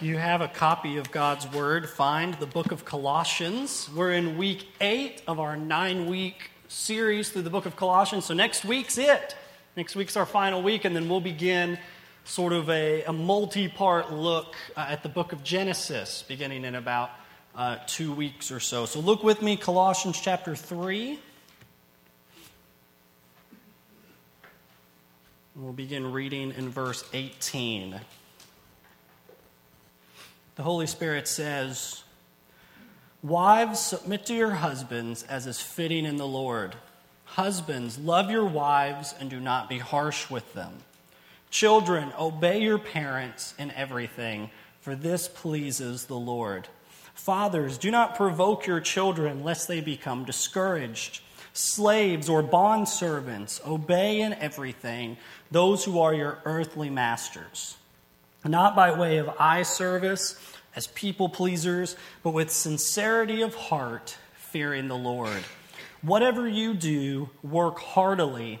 you have a copy of God's Word, find the book of Colossians. We're in week eight of our nine week series through the book of Colossians. So next week's it. Next week's our final week, and then we'll begin sort of a, a multi part look uh, at the book of Genesis beginning in about uh, two weeks or so. So look with me, Colossians chapter 3. We'll begin reading in verse 18. The Holy Spirit says, Wives, submit to your husbands as is fitting in the Lord. Husbands, love your wives and do not be harsh with them. Children, obey your parents in everything, for this pleases the Lord. Fathers, do not provoke your children lest they become discouraged. Slaves or bondservants, obey in everything those who are your earthly masters, not by way of eye service as people pleasers, but with sincerity of heart, fearing the Lord. Whatever you do, work heartily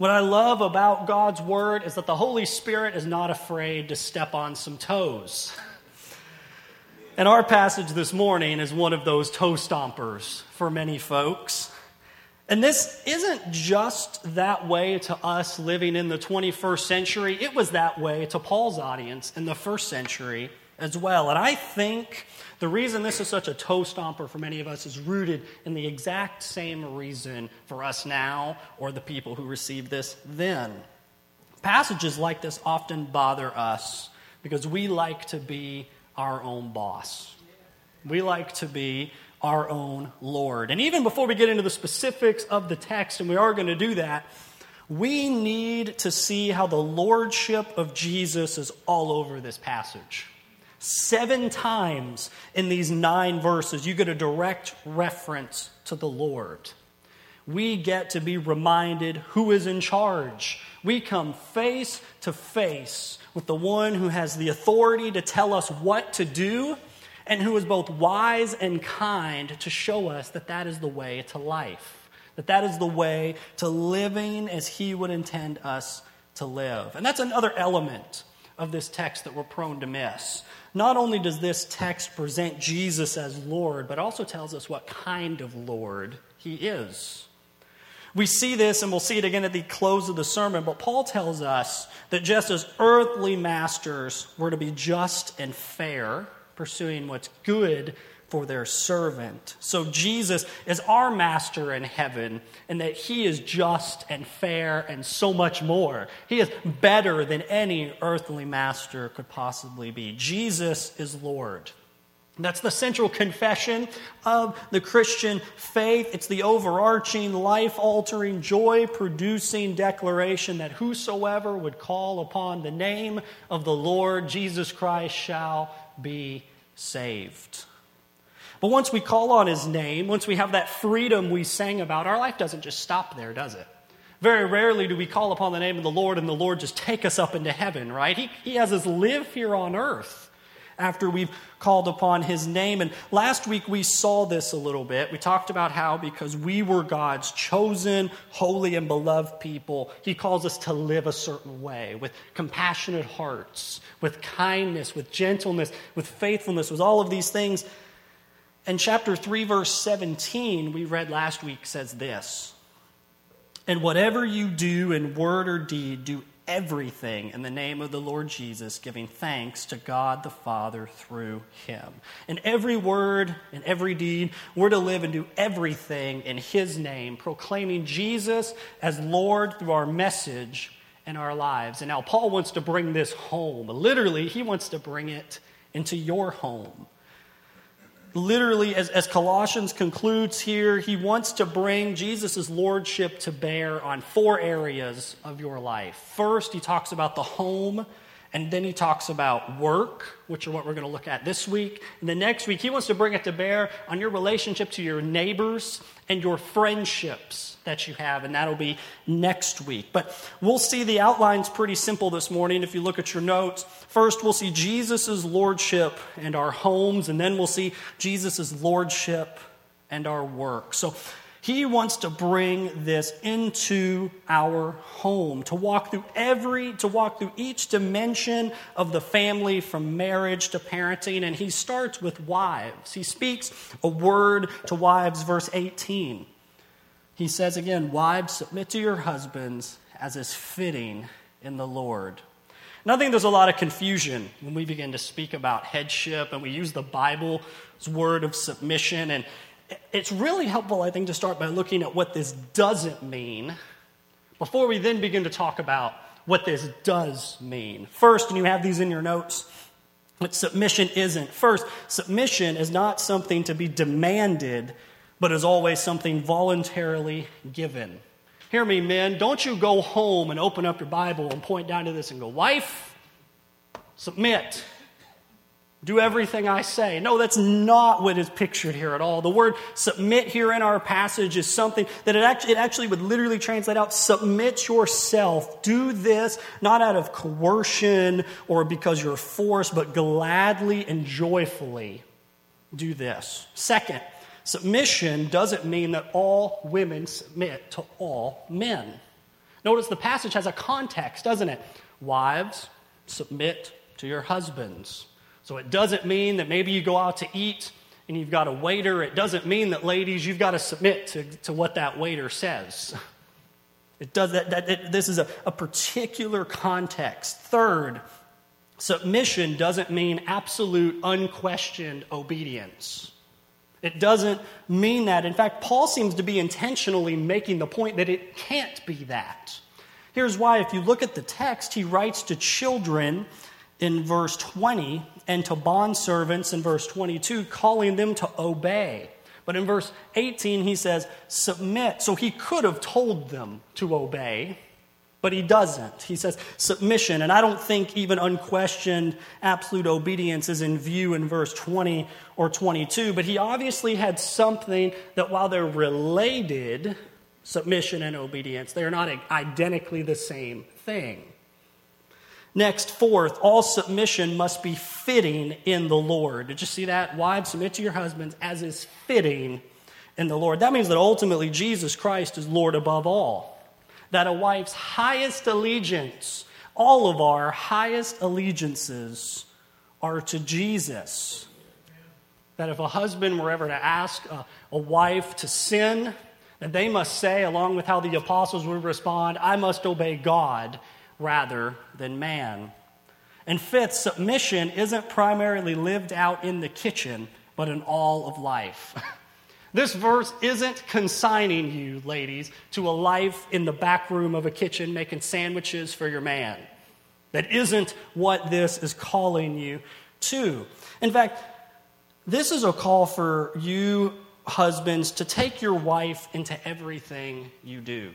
What I love about God's word is that the Holy Spirit is not afraid to step on some toes. And our passage this morning is one of those toe stompers for many folks. And this isn't just that way to us living in the 21st century, it was that way to Paul's audience in the first century as well. And I think the reason this is such a toe stomper for many of us is rooted in the exact same reason for us now or the people who received this then. Passages like this often bother us because we like to be our own boss. We like to be our own Lord. And even before we get into the specifics of the text, and we are going to do that, we need to see how the lordship of Jesus is all over this passage. Seven times in these nine verses, you get a direct reference to the Lord. We get to be reminded who is in charge. We come face to face with the one who has the authority to tell us what to do and who is both wise and kind to show us that that is the way to life, that that is the way to living as he would intend us to live. And that's another element of this text that we're prone to miss. Not only does this text present Jesus as Lord, but also tells us what kind of Lord he is. We see this, and we'll see it again at the close of the sermon, but Paul tells us that just as earthly masters were to be just and fair, pursuing what's good for their servant. So Jesus is our master in heaven, and that he is just and fair and so much more. He is better than any earthly master could possibly be. Jesus is Lord. That's the central confession of the Christian faith. It's the overarching, life altering, joy producing declaration that whosoever would call upon the name of the Lord Jesus Christ shall be saved. But once we call on his name, once we have that freedom we sang about, our life doesn't just stop there, does it? Very rarely do we call upon the name of the Lord and the Lord just take us up into heaven, right? He, he has us live here on earth after we've called upon his name. And last week we saw this a little bit. We talked about how because we were God's chosen, holy, and beloved people, he calls us to live a certain way with compassionate hearts, with kindness, with gentleness, with faithfulness, with all of these things and chapter 3, verse 17, we read last week, says this And whatever you do in word or deed, do everything in the name of the Lord Jesus, giving thanks to God the Father through him. In every word and every deed, we're to live and do everything in his name, proclaiming Jesus as Lord through our message and our lives. And now Paul wants to bring this home. Literally, he wants to bring it into your home literally, as, as Colossians concludes here, he wants to bring Jesus' lordship to bear on four areas of your life. First, he talks about the home And then he talks about work, which are what we're going to look at this week. And the next week, he wants to bring it to bear on your relationship to your neighbors and your friendships that you have. And that'll be next week. But we'll see the outlines pretty simple this morning if you look at your notes. First, we'll see Jesus' lordship and our homes, and then we'll see Jesus' lordship and our work. So he wants to bring this into our home, to walk through every, to walk through each dimension of the family from marriage to parenting. And he starts with wives. He speaks a word to wives, verse 18. He says again, Wives, submit to your husbands as is fitting in the Lord. And I think there's a lot of confusion when we begin to speak about headship and we use the Bible's word of submission. And it's really helpful, I think, to start by looking at what this doesn't mean before we then begin to talk about what this does mean. First, and you have these in your notes, what submission isn't. First, submission is not something to be demanded, but is always something voluntarily given. Hear me, men. Don't you go home and open up your Bible and point down to this and go, Wife, submit. Do everything I say. No, that's not what is pictured here at all. The word submit here in our passage is something that it actually, it actually would literally translate out submit yourself. Do this not out of coercion or because you're forced, but gladly and joyfully do this. Second, submission doesn't mean that all women submit to all men. Notice the passage has a context, doesn't it? Wives, submit to your husbands. So it doesn't mean that maybe you go out to eat and you've got a waiter. It doesn't mean that, ladies, you've got to submit to, to what that waiter says. It does that, that it, this is a, a particular context. Third, submission doesn't mean absolute, unquestioned obedience. It doesn't mean that. In fact, Paul seems to be intentionally making the point that it can't be that. Here's why. If you look at the text, he writes to children in verse 20 and to bondservants in verse 22, calling them to obey. But in verse 18, he says, submit. So he could have told them to obey, but he doesn't. He says submission. And I don't think even unquestioned absolute obedience is in view in verse 20 or 22. But he obviously had something that while they're related, submission and obedience, they're not identically the same thing. Next, fourth, all submission must be fitting in the Lord. Did you see that? Wives, submit to your husbands as is fitting in the Lord. That means that ultimately Jesus Christ is Lord above all. That a wife's highest allegiance, all of our highest allegiances, are to Jesus. That if a husband were ever to ask a, a wife to sin, that they must say, along with how the apostles would respond, I must obey God rather than man. And fifth, submission isn't primarily lived out in the kitchen, but in all of life. this verse isn't consigning you, ladies, to a life in the back room of a kitchen making sandwiches for your man. That isn't what this is calling you to. In fact, this is a call for you, husbands, to take your wife into everything you do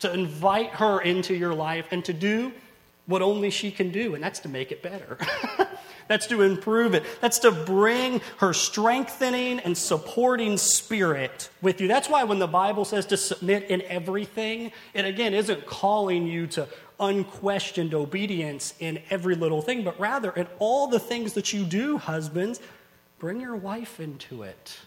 to invite her into your life and to do what only she can do, and that's to make it better. that's to improve it. That's to bring her strengthening and supporting spirit with you. That's why when the Bible says to submit in everything, it again isn't calling you to unquestioned obedience in every little thing, but rather in all the things that you do, husbands, bring your wife into it.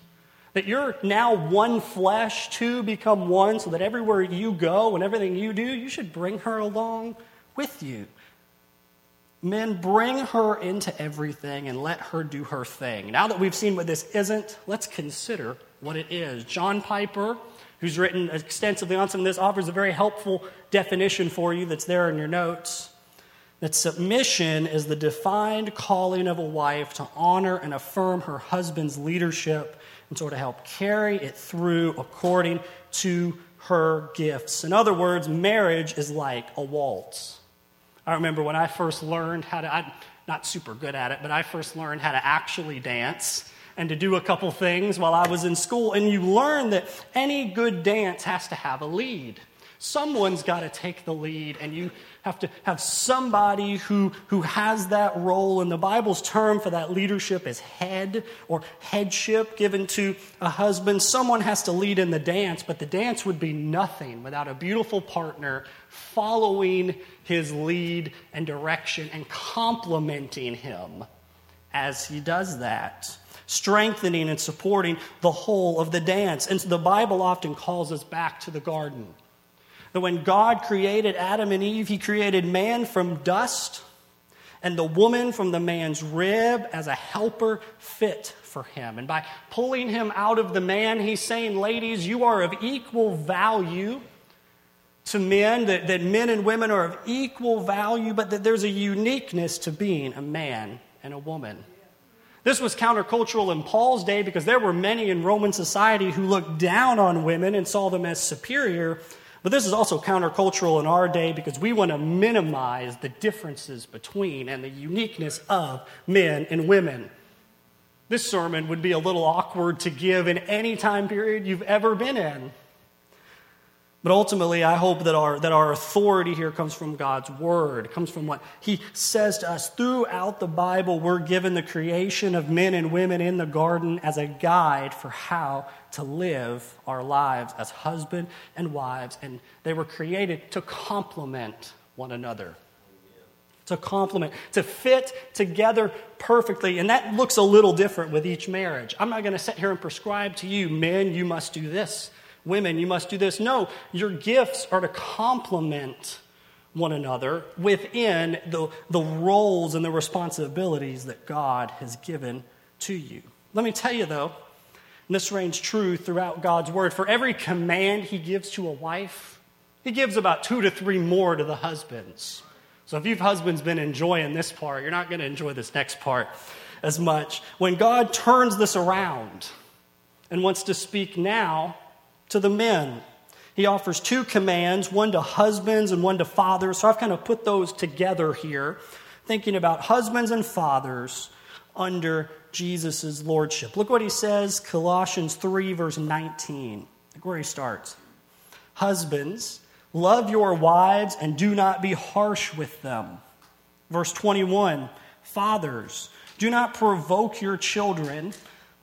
That you're now one flesh, two become one, so that everywhere you go and everything you do, you should bring her along with you. Men, bring her into everything and let her do her thing. Now that we've seen what this isn't, let's consider what it is. John Piper, who's written extensively on some of this, offers a very helpful definition for you that's there in your notes. That submission is the defined calling of a wife to honor and affirm her husband's leadership and so to help carry it through according to her gifts. In other words, marriage is like a waltz. I remember when I first learned how to, I'm not super good at it, but I first learned how to actually dance and to do a couple things while I was in school. And you learn that any good dance has to have a lead. Someone's got to take the lead, and you have to have somebody who, who has that role. And the Bible's term for that leadership is head or headship given to a husband. Someone has to lead in the dance, but the dance would be nothing without a beautiful partner following his lead and direction and complementing him as he does that strengthening and supporting the whole of the dance. And so the Bible often calls us back to the garden. That when God created Adam and Eve, he created man from dust and the woman from the man's rib as a helper fit for him. And by pulling him out of the man, he's saying, ladies, you are of equal value to men, that, that men and women are of equal value, but that there's a uniqueness to being a man and a woman. This was countercultural in Paul's day because there were many in Roman society who looked down on women and saw them as superior. But this is also countercultural in our day because we want to minimize the differences between and the uniqueness of men and women. This sermon would be a little awkward to give in any time period you've ever been in. But ultimately, I hope that our, that our authority here comes from God's word, comes from what He says to us. Throughout the Bible, we're given the creation of men and women in the garden as a guide for how to live our lives as husband and wives. And they were created to complement one another. To complement, to fit together perfectly. And that looks a little different with each marriage. I'm not going to sit here and prescribe to you, men, you must do this women, you must do this. No, your gifts are to complement one another within the, the roles and the responsibilities that God has given to you. Let me tell you, though, this reigns true throughout God's word. For every command he gives to a wife, he gives about two to three more to the husbands. So if you've husbands been enjoying this part, you're not going to enjoy this next part as much. When God turns this around and wants to speak now to the men. He offers two commands, one to husbands and one to fathers. So I've kind of put those together here, thinking about husbands and fathers under Jesus' lordship. Look what he says, Colossians 3, verse 19. Look where he starts. Husbands, love your wives and do not be harsh with them. Verse 21 Fathers, do not provoke your children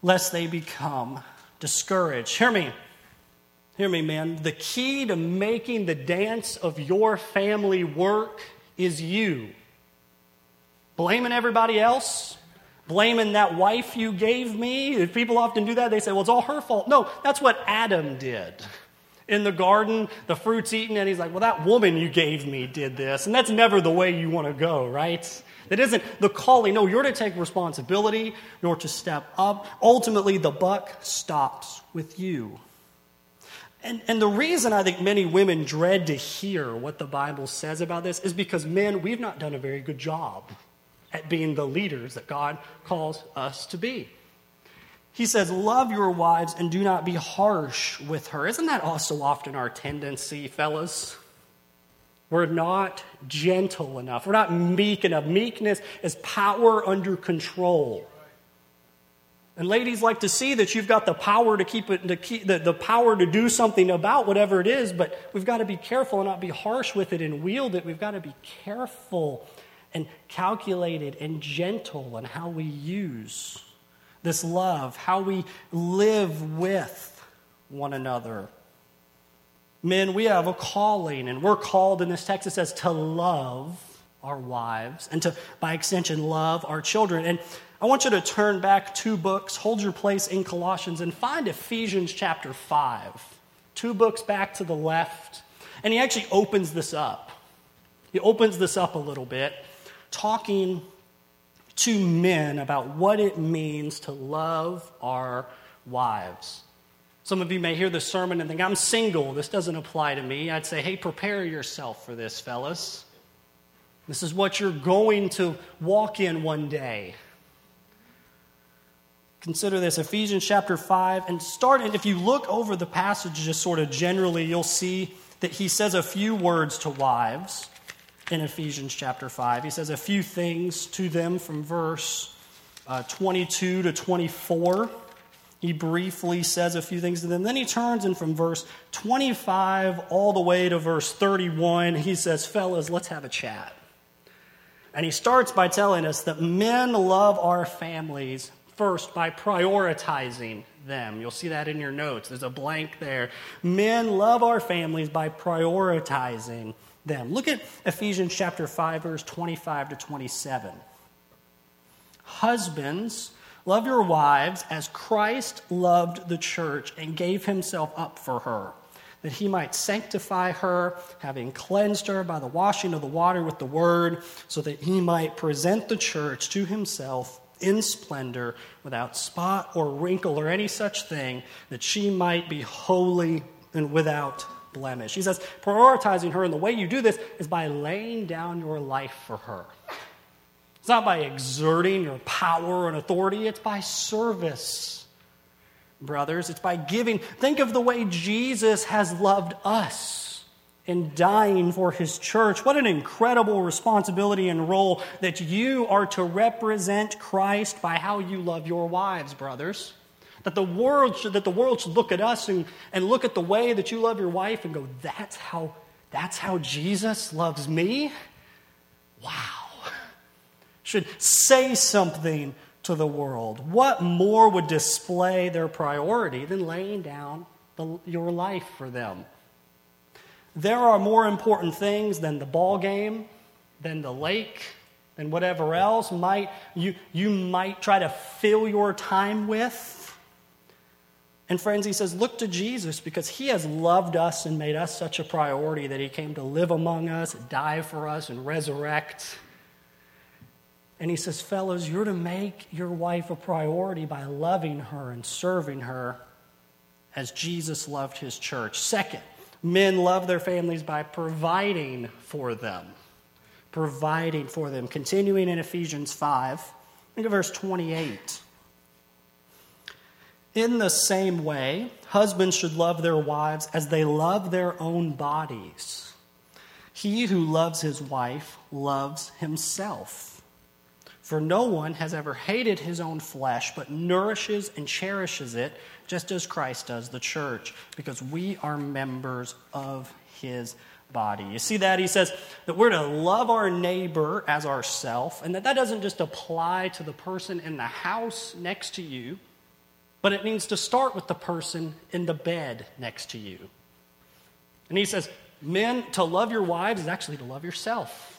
lest they become discouraged. Hear me. Hear me, man. The key to making the dance of your family work is you. Blaming everybody else, blaming that wife you gave me. If people often do that, they say, well, it's all her fault. No, that's what Adam did. In the garden, the fruit's eaten, and he's like, well, that woman you gave me did this. And that's never the way you want to go, right? That isn't the calling. No, you're to take responsibility, you're to step up. Ultimately, the buck stops with you. And, and the reason I think many women dread to hear what the Bible says about this is because men, we've not done a very good job at being the leaders that God calls us to be. He says, Love your wives and do not be harsh with her. Isn't that also often our tendency, fellas? We're not gentle enough. We're not meek enough. Meekness is power under control. And ladies like to see that you've got the power to keep it, to keep, the, the power to do something about whatever it is, but we've got to be careful and not be harsh with it and wield it. We've got to be careful and calculated and gentle in how we use this love, how we live with one another. Men, we have a calling, and we're called in this text, it says to love our wives and to, by extension, love our children. And I want you to turn back two books, hold your place in Colossians, and find Ephesians chapter 5. Two books back to the left. And he actually opens this up. He opens this up a little bit, talking to men about what it means to love our wives. Some of you may hear this sermon and think, I'm single. This doesn't apply to me. I'd say, hey, prepare yourself for this, fellas. This is what you're going to walk in one day. Consider this Ephesians chapter 5, and start, and if you look over the passage just sort of generally, you'll see that he says a few words to wives in Ephesians chapter 5. He says a few things to them from verse uh, 22 to 24. He briefly says a few things to them. Then he turns and from verse 25 all the way to verse 31, he says, Fellas, let's have a chat. And he starts by telling us that men love our families first by prioritizing them. You'll see that in your notes. There's a blank there. Men love our families by prioritizing them. Look at Ephesians chapter 5 verse 25 to 27. Husbands, love your wives as Christ loved the church and gave himself up for her, that he might sanctify her, having cleansed her by the washing of the water with the word, so that he might present the church to himself in splendor, without spot or wrinkle or any such thing, that she might be holy and without blemish. He says, prioritizing her, and the way you do this is by laying down your life for her. It's not by exerting your power and authority, it's by service, brothers. It's by giving. Think of the way Jesus has loved us in dying for his church. What an incredible responsibility and role that you are to represent Christ by how you love your wives, brothers. That the world should, that the world should look at us and, and look at the way that you love your wife and go, that's how, that's how Jesus loves me? Wow. Should say something to the world. What more would display their priority than laying down the, your life for them? There are more important things than the ball game, than the lake, than whatever else might you, you might try to fill your time with. And friends, he says, look to Jesus because he has loved us and made us such a priority that he came to live among us, die for us, and resurrect. And he says, fellows, you're to make your wife a priority by loving her and serving her as Jesus loved his church. Second, Men love their families by providing for them. Providing for them. Continuing in Ephesians 5, look at verse 28. In the same way, husbands should love their wives as they love their own bodies. He who loves his wife loves himself. For no one has ever hated his own flesh, but nourishes and cherishes it just as Christ does the church, because we are members of his body. You see that? He says that we're to love our neighbor as ourself, and that that doesn't just apply to the person in the house next to you, but it means to start with the person in the bed next to you. And he says, men, to love your wives is actually to love yourself.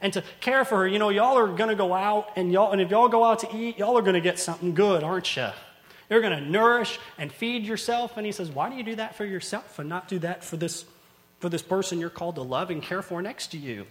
And to care for her, you know, y'all are going to go out, and y'all, and if y'all go out to eat, y'all are going to get something good, aren't you? You're going to nourish and feed yourself. And he says, Why do you do that for yourself and not do that for this, for this person you're called to love and care for next to you?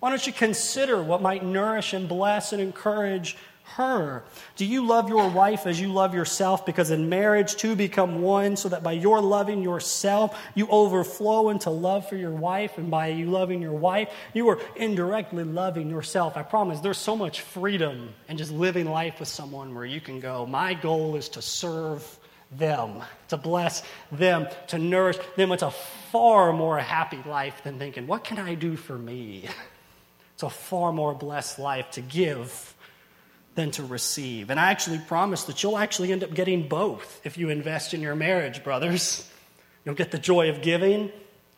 Why don't you consider what might nourish and bless and encourage her? Do you love your wife as you love yourself? Because in marriage, two become one, so that by your loving yourself, you overflow into love for your wife, and by you loving your wife, you are indirectly loving yourself. I promise there's so much freedom in just living life with someone where you can go, My goal is to serve them, to bless them, to nourish them. It's a far more happy life than thinking, What can I do for me? It's a far more blessed life to give than to receive. And I actually promise that you'll actually end up getting both if you invest in your marriage, brothers. You'll get the joy of giving,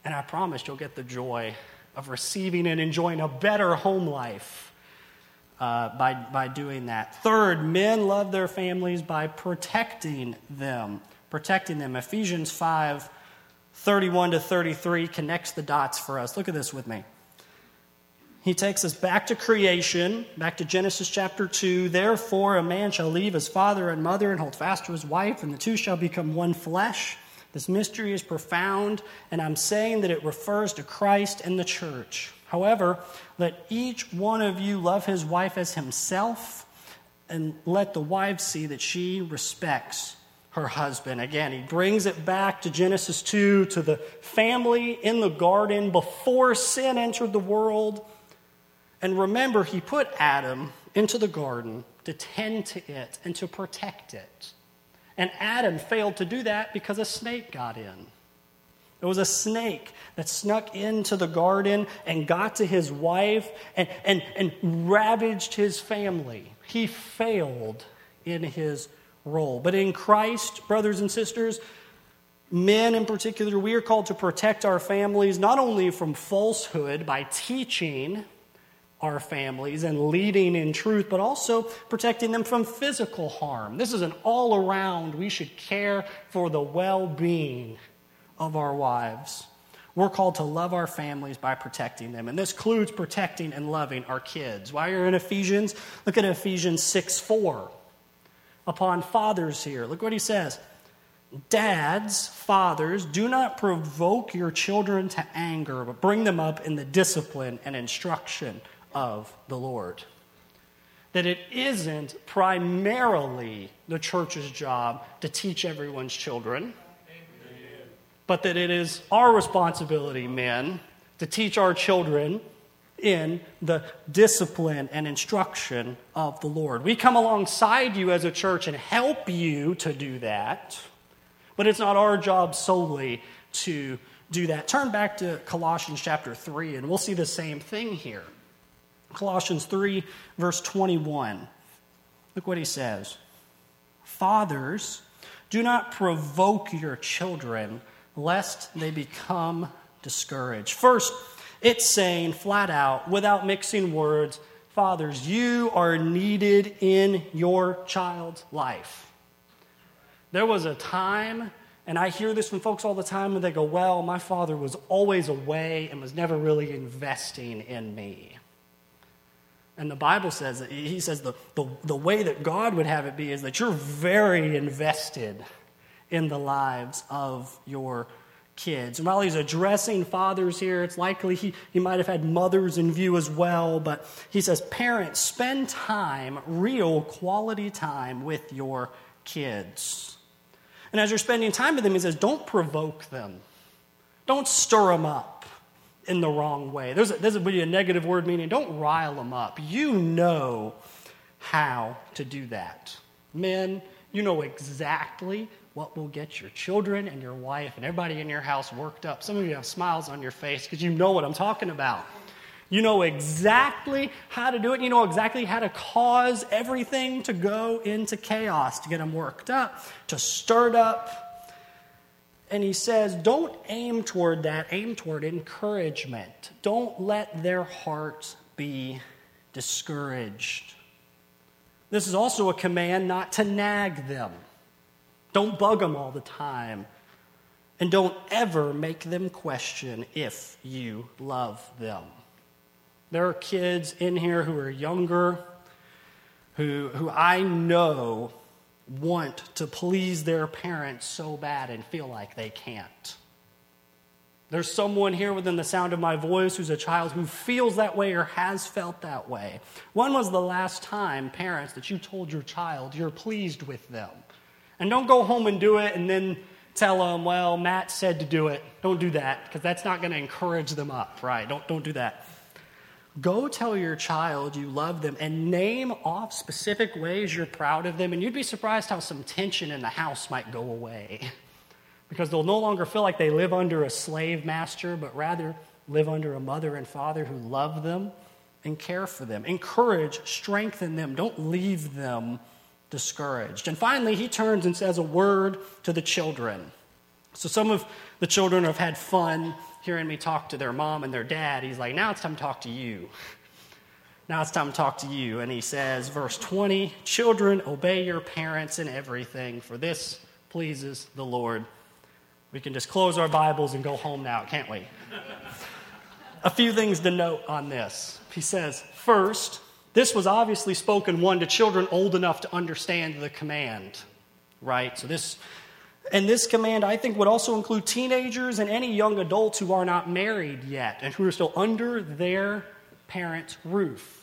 and I promise you'll get the joy of receiving and enjoying a better home life uh, by, by doing that. Third, men love their families by protecting them. Protecting them. Ephesians 5 31 to 33 connects the dots for us. Look at this with me he takes us back to creation, back to Genesis chapter 2. Therefore, a man shall leave his father and mother and hold fast to his wife, and the two shall become one flesh. This mystery is profound, and I'm saying that it refers to Christ and the church. However, let each one of you love his wife as himself, and let the wife see that she respects her husband. Again, he brings it back to Genesis 2, to the family in the garden before sin entered the world and remember, he put Adam into the garden to tend to it and to protect it. And Adam failed to do that because a snake got in. It was a snake that snuck into the garden and got to his wife and, and, and ravaged his family. He failed in his role. But in Christ, brothers and sisters, men in particular, we are called to protect our families not only from falsehood by teaching our families and leading in truth, but also protecting them from physical harm. This is an all around, we should care for the well being of our wives. We're called to love our families by protecting them. And this includes protecting and loving our kids. While you're in Ephesians, look at Ephesians 6 4. Upon fathers here, look what he says. Dads, fathers, do not provoke your children to anger, but bring them up in the discipline and instruction of the Lord. That it isn't primarily the church's job to teach everyone's children, but that it is our responsibility, men, to teach our children in the discipline and instruction of the Lord. We come alongside you as a church and help you to do that, but it's not our job solely to do that. Turn back to Colossians chapter 3, and we'll see the same thing here. Colossians 3, verse 21. Look what he says Fathers, do not provoke your children, lest they become discouraged. First, it's saying flat out, without mixing words, Fathers, you are needed in your child's life. There was a time, and I hear this from folks all the time, and they go, Well, my father was always away and was never really investing in me. And the Bible says, he says the, the, the way that God would have it be is that you're very invested in the lives of your kids. And while he's addressing fathers here, it's likely he, he might have had mothers in view as well. But he says, Parents, spend time, real quality time with your kids. And as you're spending time with them, he says, Don't provoke them, don't stir them up in the wrong way. There's a, there's a, a negative word meaning don't rile them up. You know how to do that. Men, you know exactly what will get your children and your wife and everybody in your house worked up. Some of you have smiles on your face because you know what I'm talking about. You know exactly how to do it. You know exactly how to cause everything to go into chaos, to get them worked up, to stir it up, and he says, don't aim toward that, aim toward encouragement. Don't let their hearts be discouraged. This is also a command not to nag them. Don't bug them all the time. And don't ever make them question if you love them. There are kids in here who are younger, who, who I know want to please their parents so bad and feel like they can't. There's someone here within the sound of my voice who's a child who feels that way or has felt that way. When was the last time, parents, that you told your child you're pleased with them? And don't go home and do it and then tell them, well, Matt said to do it. Don't do that because that's not going to encourage them up, right? Don't, don't do that. Go tell your child you love them and name off specific ways you're proud of them, and you'd be surprised how some tension in the house might go away. Because they'll no longer feel like they live under a slave master, but rather live under a mother and father who love them and care for them. Encourage, strengthen them. Don't leave them discouraged. And finally, he turns and says a word to the children. So some of the children have had fun hearing me talk to their mom and their dad, he's like, now it's time to talk to you. Now it's time to talk to you. And he says, verse 20, children, obey your parents in everything, for this pleases the Lord. We can just close our Bibles and go home now, can't we? A few things to note on this. He says, first, this was obviously spoken one to children old enough to understand the command, right? So this and this command, I think, would also include teenagers and any young adults who are not married yet and who are still under their parents' roof.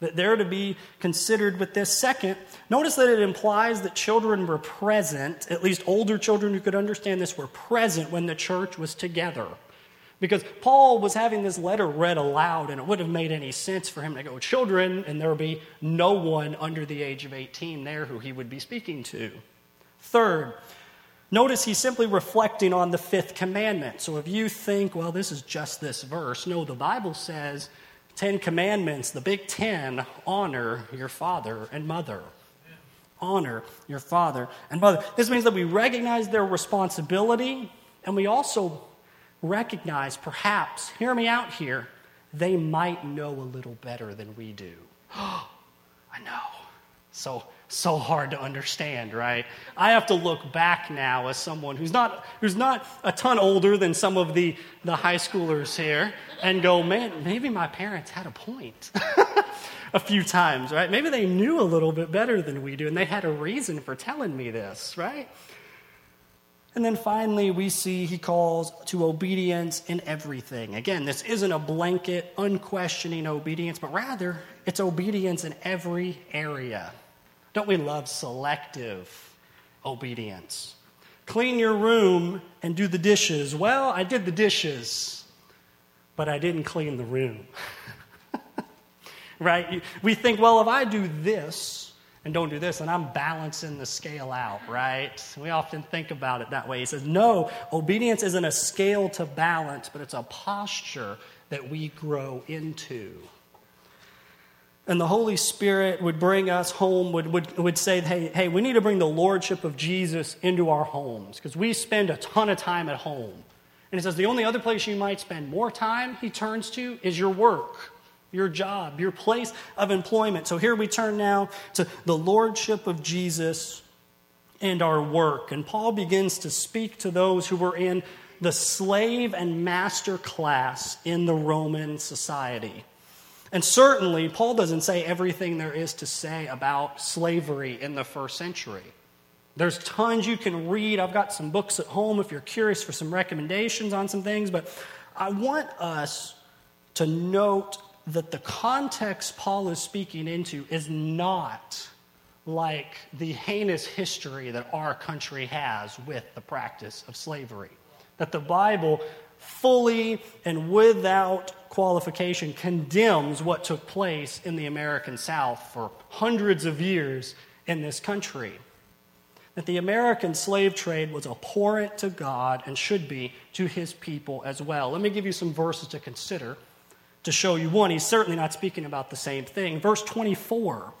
That they're to be considered with this. Second, notice that it implies that children were present, at least older children who could understand this were present when the church was together. Because Paul was having this letter read aloud, and it wouldn't have made any sense for him to go, children, and there would be no one under the age of 18 there who he would be speaking to. Third, notice he's simply reflecting on the fifth commandment. So if you think, well, this is just this verse, no, the Bible says, Ten Commandments, the big ten, honor your father and mother. honor your father and mother. This means that we recognize their responsibility and we also recognize, perhaps, hear me out here, they might know a little better than we do. I know. So, so hard to understand, right? I have to look back now as someone who's not, who's not a ton older than some of the, the high schoolers here and go, man, maybe my parents had a point. a few times, right? Maybe they knew a little bit better than we do and they had a reason for telling me this, right? And then finally, we see he calls to obedience in everything. Again, this isn't a blanket, unquestioning obedience, but rather it's obedience in every area. Don't we love selective obedience? Clean your room and do the dishes. Well, I did the dishes, but I didn't clean the room. right? We think, well, if I do this and don't do this, then I'm balancing the scale out, right? We often think about it that way. He says, no, obedience isn't a scale to balance, but it's a posture that we grow into. And the Holy Spirit would bring us home, would, would, would say, hey, hey, we need to bring the Lordship of Jesus into our homes because we spend a ton of time at home. And he says, the only other place you might spend more time, he turns to, is your work your job, your place of employment. So here we turn now to the lordship of Jesus and our work. And Paul begins to speak to those who were in the slave and master class in the Roman society. And certainly, Paul doesn't say everything there is to say about slavery in the first century. There's tons you can read. I've got some books at home if you're curious for some recommendations on some things, but I want us to note that the context Paul is speaking into is not like the heinous history that our country has with the practice of slavery. That the Bible fully and without qualification condemns what took place in the American South for hundreds of years in this country. That the American slave trade was abhorrent to God and should be to his people as well. Let me give you some verses to consider to show you one, he's certainly not speaking about the same thing. Verse 24,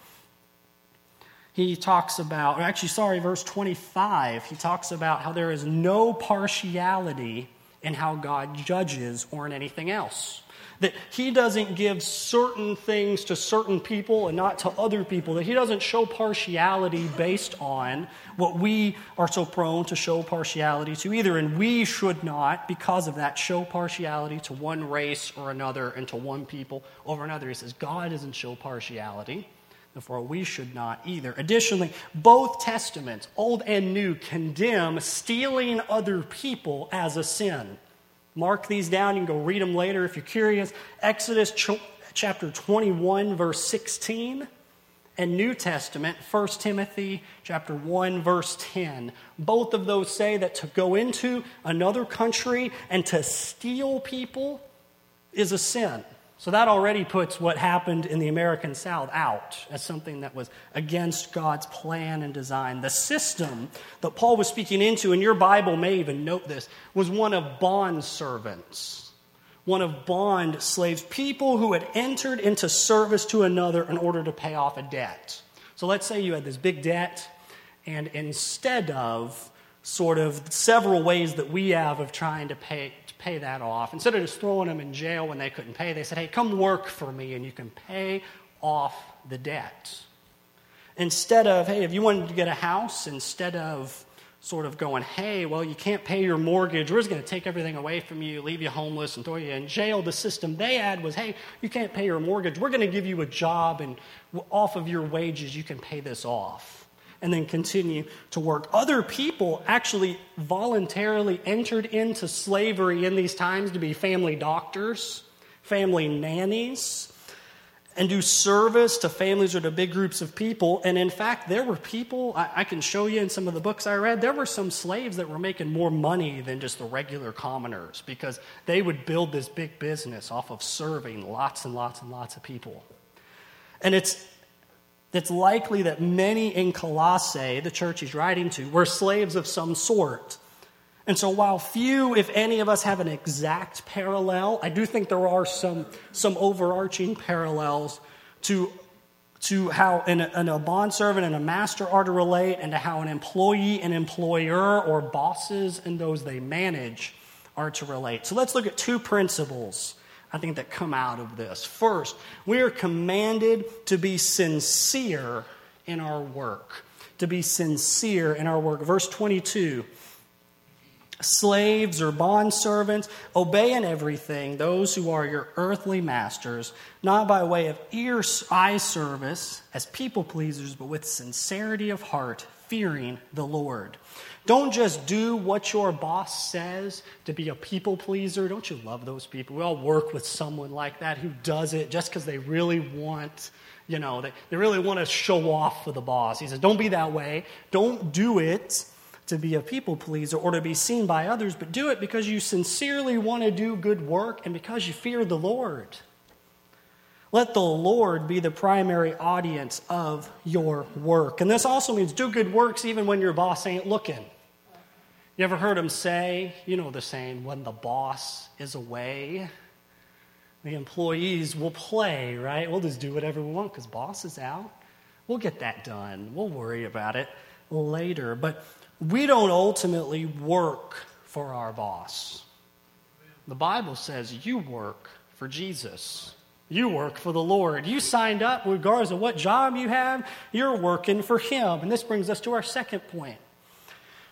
he talks about, or actually, sorry, verse 25, he talks about how there is no partiality in how God judges or in anything else. That he doesn't give certain things to certain people and not to other people. That he doesn't show partiality based on what we are so prone to show partiality to either. And we should not, because of that, show partiality to one race or another and to one people over another. He says God doesn't show partiality. Therefore, we should not either. Additionally, both testaments, Old and New, condemn stealing other people as a sin. Mark these down. You can go read them later if you're curious. Exodus ch- chapter 21, verse 16, and New Testament, 1 Timothy chapter 1, verse 10. Both of those say that to go into another country and to steal people is a sin. So that already puts what happened in the American South out as something that was against God's plan and design. The system that Paul was speaking into, and your Bible may even note this, was one of bond servants, one of bond slaves, people who had entered into service to another in order to pay off a debt. So let's say you had this big debt, and instead of sort of several ways that we have of trying to pay pay that off. Instead of just throwing them in jail when they couldn't pay, they said, hey, come work for me and you can pay off the debt. Instead of, hey, if you wanted to get a house, instead of sort of going, hey, well, you can't pay your mortgage, we're just going to take everything away from you, leave you homeless, and throw you in jail. The system they had was, hey, you can't pay your mortgage, we're going to give you a job, and off of your wages, you can pay this off and then continue to work. Other people actually voluntarily entered into slavery in these times to be family doctors, family nannies, and do service to families or to big groups of people. And in fact, there were people, I, I can show you in some of the books I read, there were some slaves that were making more money than just the regular commoners because they would build this big business off of serving lots and lots and lots of people. And it's it's likely that many in Colossae, the church he's writing to, were slaves of some sort. And so, while few, if any of us, have an exact parallel, I do think there are some, some overarching parallels to to how an, an, a bondservant and a master are to relate, and to how an employee and employer, or bosses and those they manage, are to relate. So let's look at two principles I think that come out of this. First, we are commanded to be sincere in our work. To be sincere in our work. Verse 22 slaves or bondservants, obey in everything those who are your earthly masters, not by way of ear eye service as people pleasers, but with sincerity of heart, fearing the Lord. Don't just do what your boss says to be a people pleaser. Don't you love those people? We all work with someone like that who does it just because they really want, you know, they, they really want to show off for the boss. He says, Don't be that way. Don't do it to be a people pleaser or to be seen by others, but do it because you sincerely want to do good work and because you fear the Lord. Let the Lord be the primary audience of your work. And this also means do good works even when your boss ain't looking. You ever heard him say, you know the saying, when the boss is away, the employees will play, right? We'll just do whatever we want because boss is out. We'll get that done. We'll worry about it later. But we don't ultimately work for our boss. The Bible says you work for Jesus. You work for the Lord. You signed up, regardless of what job you have, you're working for Him. And this brings us to our second point.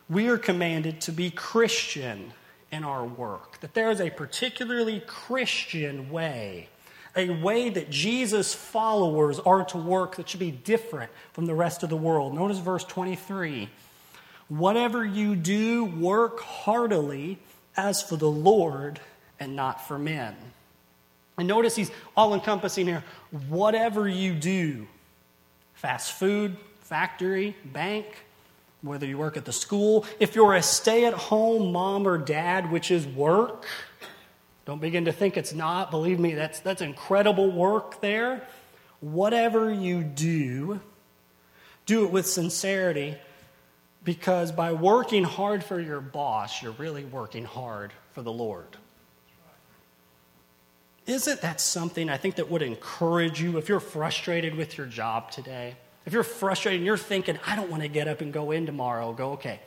We are commanded to be Christian in our work, that there is a particularly Christian way, a way that Jesus' followers are to work that should be different from the rest of the world. Notice verse 23. Whatever you do, work heartily as for the Lord and not for men. And notice he's all encompassing here. Whatever you do, fast food, factory, bank, whether you work at the school, if you're a stay at home mom or dad, which is work, don't begin to think it's not. Believe me, that's, that's incredible work there. Whatever you do, do it with sincerity because by working hard for your boss, you're really working hard for the Lord. Isn't that something I think that would encourage you if you're frustrated with your job today? If you're frustrated and you're thinking, I don't want to get up and go in tomorrow, go, okay,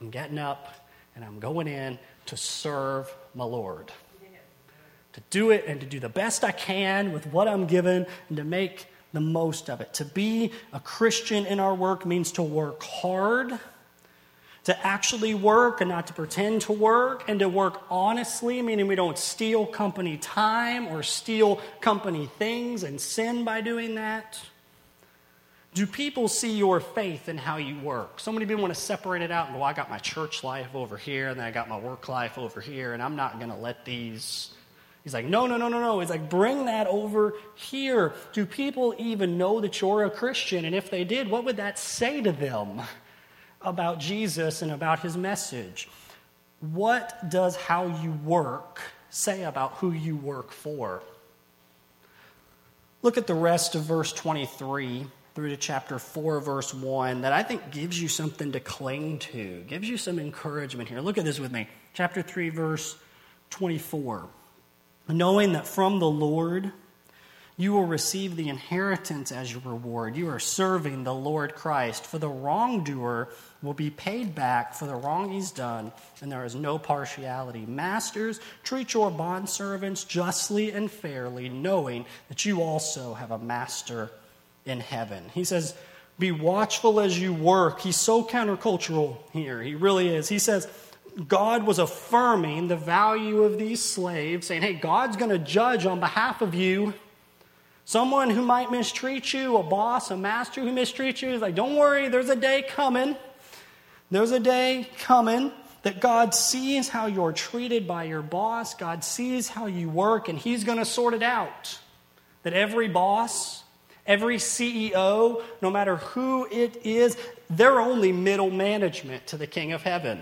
I'm getting up and I'm going in to serve my Lord. To do it and to do the best I can with what I'm given and to make the most of it. To be a Christian in our work means to work hard to actually work and not to pretend to work, and to work honestly, meaning we don't steal company time or steal company things and sin by doing that? Do people see your faith in how you work? So many people want to separate it out and go, I got my church life over here, and then I got my work life over here, and I'm not going to let these. He's like, no, no, no, no, no. He's like, bring that over here. Do people even know that you're a Christian? And if they did, what would that say to them? about Jesus and about his message. What does how you work say about who you work for? Look at the rest of verse 23 through to chapter 4, verse 1, that I think gives you something to cling to, gives you some encouragement here. Look at this with me. Chapter 3, verse 24. Knowing that from the Lord, you will receive the inheritance as your reward. You are serving the Lord Christ. For the wrongdoer will be paid back for the wrong he's done, and there is no partiality. Masters, treat your bondservants justly and fairly, knowing that you also have a master in heaven. He says, Be watchful as you work. He's so countercultural here. He really is. He says, God was affirming the value of these slaves, saying, Hey, God's going to judge on behalf of you. Someone who might mistreat you, a boss, a master who mistreats you, is like, don't worry, there's a day coming. There's a day coming that God sees how you're treated by your boss. God sees how you work, and He's going to sort it out. That every boss, every CEO, no matter who it is, they're only middle management to the King of Heaven.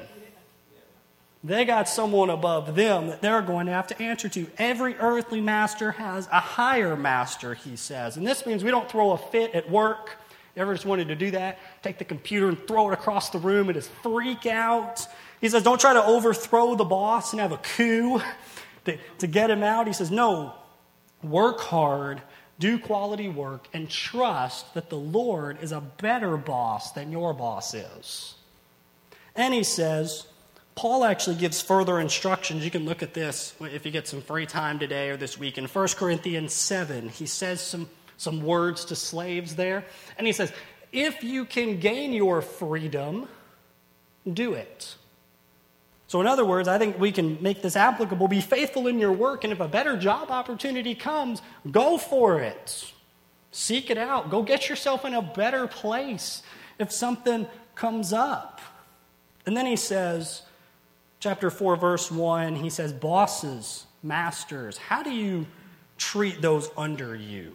They got someone above them that they're going to have to answer to. Every earthly master has a higher master, he says. And this means we don't throw a fit at work. Ever just wanted to do that? Take the computer and throw it across the room and just freak out. He says, don't try to overthrow the boss and have a coup to, to get him out. He says, no, work hard, do quality work, and trust that the Lord is a better boss than your boss is. And he says, Paul actually gives further instructions. You can look at this if you get some free time today or this week. In 1 Corinthians 7, he says some, some words to slaves there. And he says, If you can gain your freedom, do it. So, in other words, I think we can make this applicable. Be faithful in your work, and if a better job opportunity comes, go for it. Seek it out. Go get yourself in a better place if something comes up. And then he says, chapter 4, verse 1, he says, Bosses, masters, how do you treat those under you?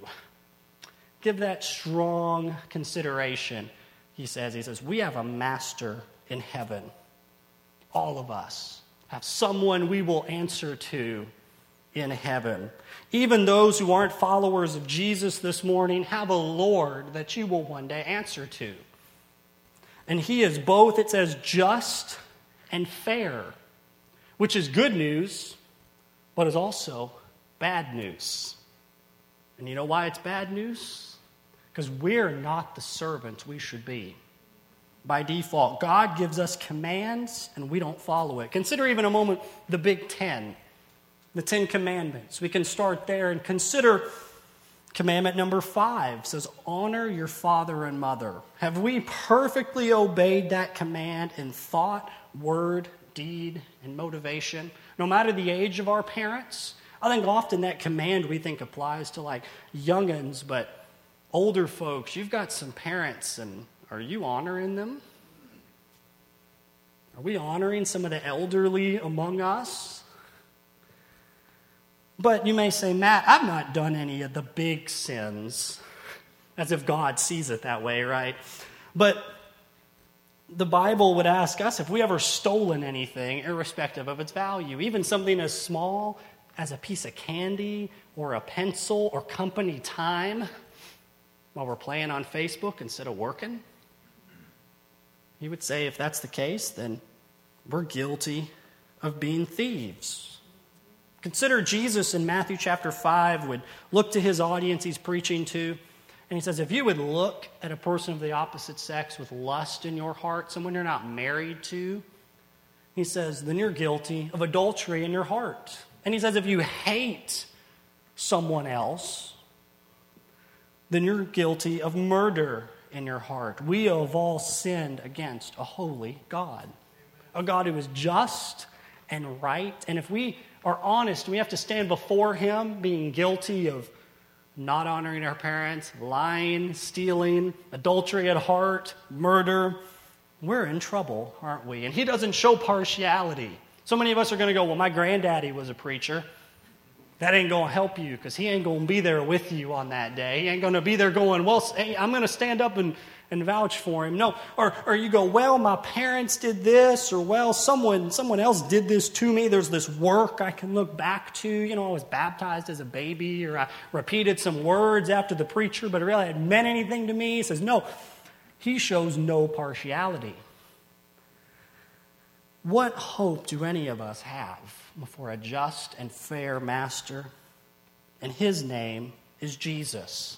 Give that strong consideration. He says, He says, We have a master in heaven all of us have someone we will answer to in heaven. Even those who aren't followers of Jesus this morning have a Lord that you will one day answer to. And He is both, it says, just and fair, which is good news, but is also bad news. And you know why it's bad news? Because we're not the servants we should be by default. God gives us commands and we don't follow it. Consider even a moment the Big Ten, the Ten Commandments. We can start there and consider commandment number five says, Honor your father and mother. Have we perfectly obeyed that command in thought, word, deed, and motivation? No matter the age of our parents? I think often that command we think applies to like youngins, but older folks, you've got some parents and are you honoring them? Are we honoring some of the elderly among us? But you may say, Matt, I've not done any of the big sins. As if God sees it that way, right? But the Bible would ask us if we ever stolen anything, irrespective of its value, even something as small as a piece of candy or a pencil or company time while we're playing on Facebook instead of working. He would say, if that's the case, then we're guilty of being thieves. Consider Jesus in Matthew chapter 5 would look to his audience he's preaching to, and he says, If you would look at a person of the opposite sex with lust in your heart, someone you're not married to, he says, then you're guilty of adultery in your heart. And he says, if you hate someone else, then you're guilty of murder in your heart. We have all sinned against a holy God, a God who is just and right. And if we are honest, we have to stand before Him being guilty of not honoring our parents, lying, stealing, adultery at heart, murder. We're in trouble, aren't we? And He doesn't show partiality. So many of us are going to go, Well, my granddaddy was a preacher. That ain't going to help you because he ain't going to be there with you on that day. He ain't going to be there going, well, hey, I'm going to stand up and, and vouch for him. No. Or, or you go, well, my parents did this, or well, someone, someone else did this to me. There's this work I can look back to. You know, I was baptized as a baby, or I repeated some words after the preacher, but it really hadn't meant anything to me. He says, no, he shows no partiality. What hope do any of us have before a just and fair master? And his name is Jesus.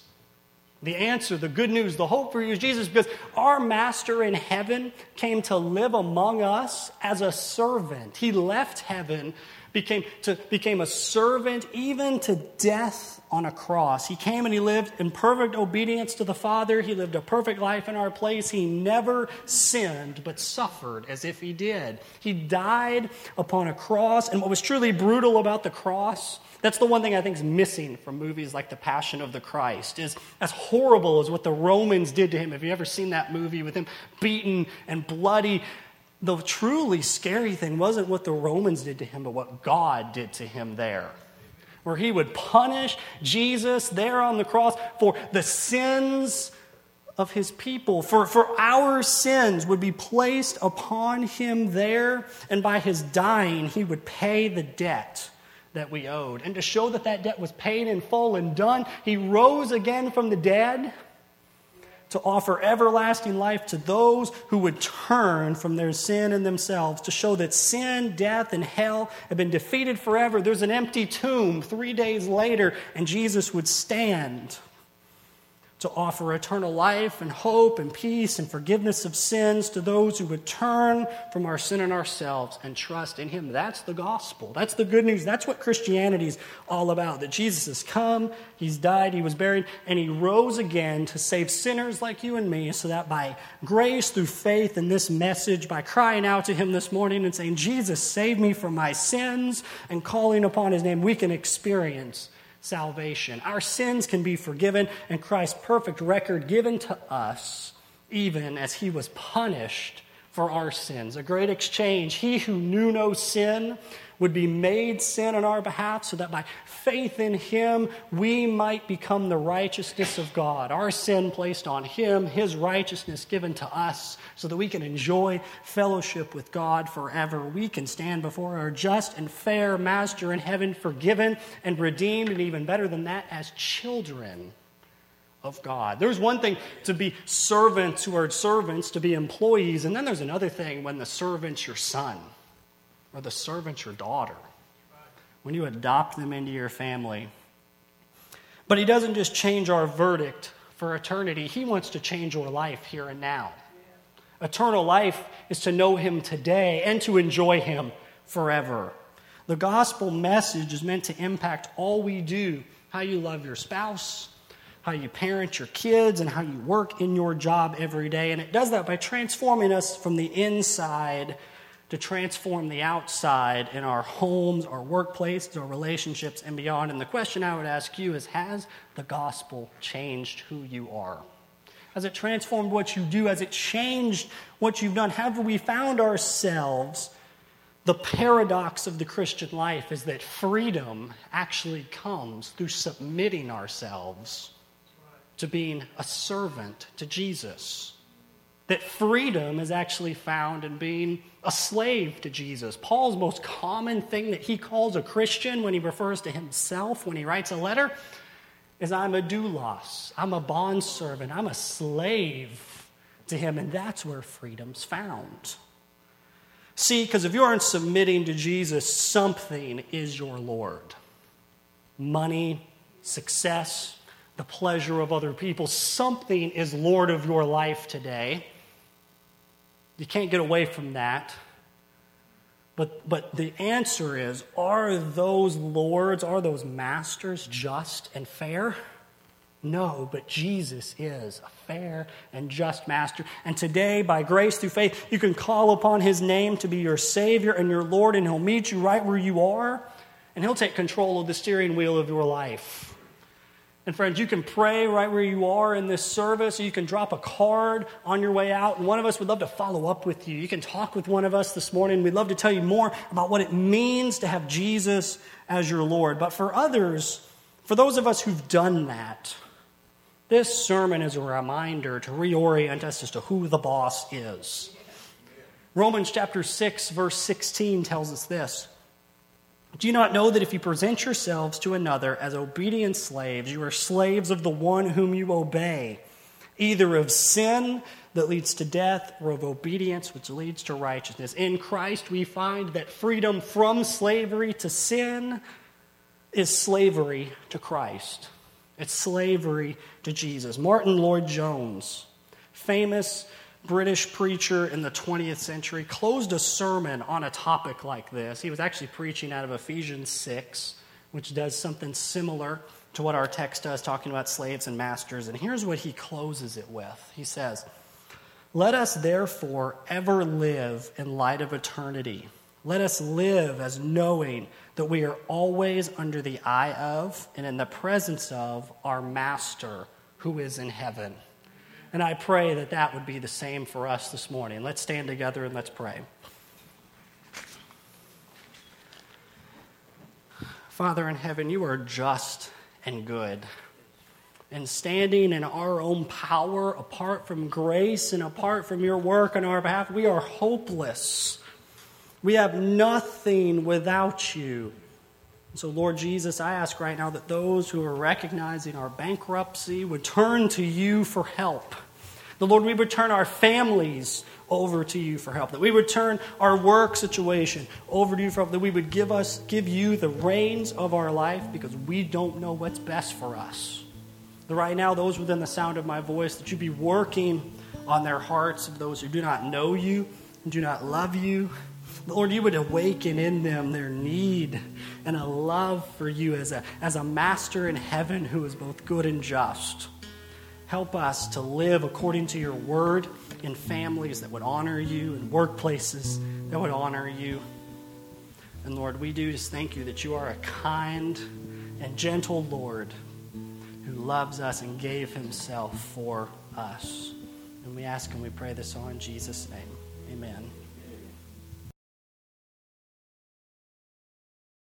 The answer, the good news, the hope for you is Jesus because our master in heaven came to live among us as a servant. He left heaven became, to, became a servant even to death on a cross. He came and he lived in perfect obedience to the Father. He lived a perfect life in our place. He never sinned, but suffered as if he did. He died upon a cross. And what was truly brutal about the cross, that's the one thing I think is missing from movies like The Passion of the Christ, is as horrible as what the Romans did to him. Have you ever seen that movie with him beaten and bloody? The truly scary thing wasn't what the Romans did to him, but what God did to him there. Where he would punish Jesus there on the cross for the sins of his people. For, for our sins would be placed upon him there, and by his dying, he would pay the debt that we owed. And to show that that debt was paid in full and done, he rose again from the dead to offer everlasting life to those who would turn from their sin and themselves, to show that sin, death, and hell have been defeated forever. There's an empty tomb three days later, and Jesus would stand to offer eternal life and hope and peace and forgiveness of sins to those who would turn from our sin and ourselves and trust in Him. That's the gospel. That's the good news. That's what Christianity is all about. That Jesus has come, He's died, He was buried, and He rose again to save sinners like you and me, so that by grace, through faith in this message, by crying out to Him this morning and saying, Jesus, save me from my sins, and calling upon His name, we can experience salvation. Our sins can be forgiven, and Christ's perfect record given to us, even as he was punished for our sins. A great exchange. He who knew no sin would be made sin on our behalf so that by faith in him we might become the righteousness of God. Our sin placed on him, his righteousness given to us so that we can enjoy fellowship with God forever. We can stand before our just and fair master in heaven, forgiven and redeemed, and even better than that, as children of God. There's one thing to be servants who are servants, to be employees, and then there's another thing when the servant's your son or the servant's your daughter. When you adopt them into your family. But He doesn't just change our verdict for eternity, He wants to change your life here and now. Eternal life is to know Him today and to enjoy Him forever. The gospel message is meant to impact all we do how you love your spouse, how you parent your kids, and how you work in your job every day. And it does that by transforming us from the inside to transform the outside in our homes, our workplaces, our relationships, and beyond. And the question I would ask you is Has the gospel changed who you are? Has it transformed what you do? Has it changed what you've done? Have we found ourselves? The paradox of the Christian life is that freedom actually comes through submitting ourselves to being a servant to Jesus that freedom is actually found in being a slave to Jesus. Paul's most common thing that he calls a Christian when he refers to himself, when he writes a letter, is I'm a doulos, I'm a bondservant, I'm a slave to him, and that's where freedom's found. See, because if you aren't submitting to Jesus, something is your Lord. Money, success, the pleasure of other people, something is Lord of your life today. You can't get away from that. But, but the answer is are those lords, are those masters just and fair? No, but Jesus is a fair and just master. And today, by grace through faith, you can call upon his name to be your Savior and your Lord, and he'll meet you right where you are, and he'll take control of the steering wheel of your life. And friends, you can pray right where you are in this service, or you can drop a card on your way out, and one of us would love to follow up with you. You can talk with one of us this morning. We'd love to tell you more about what it means to have Jesus as your Lord. But for others, for those of us who've done that, this sermon is a reminder to reorient us as to who the boss is. Romans chapter 6, verse 16 tells us this. Do you not know that if you present yourselves to another as obedient slaves, you are slaves of the one whom you obey, either of sin that leads to death or of obedience which leads to righteousness? In Christ, we find that freedom from slavery to sin is slavery to Christ. It's slavery to Jesus. Martyn Lloyd-Jones, famous British preacher in the 20th century closed a sermon on a topic like this. He was actually preaching out of Ephesians 6, which does something similar to what our text does, talking about slaves and masters. And here's what he closes it with He says, Let us therefore ever live in light of eternity. Let us live as knowing that we are always under the eye of and in the presence of our Master who is in heaven. And I pray that that would be the same for us this morning. Let's stand together and let's pray. Father in heaven, you are just and good. And standing in our own power, apart from grace and apart from your work on our behalf, we are hopeless. We have nothing without you. So, Lord Jesus, I ask right now that those who are recognizing our bankruptcy would turn to you for help. The Lord, we would turn our families over to you for help, that we would turn our work situation over to you for help, that we would give us give you the reins of our life because we don't know what's best for us. That right now, those within the sound of my voice, that you be working on their hearts of those who do not know you and do not love you. Lord, you would awaken in them their need and a love for you as a, as a master in heaven who is both good and just. Help us to live according to your word in families that would honor you, in workplaces that would honor you. And Lord, we do just thank you that you are a kind and gentle Lord who loves us and gave himself for us. And we ask and we pray this all in Jesus' name. Amen.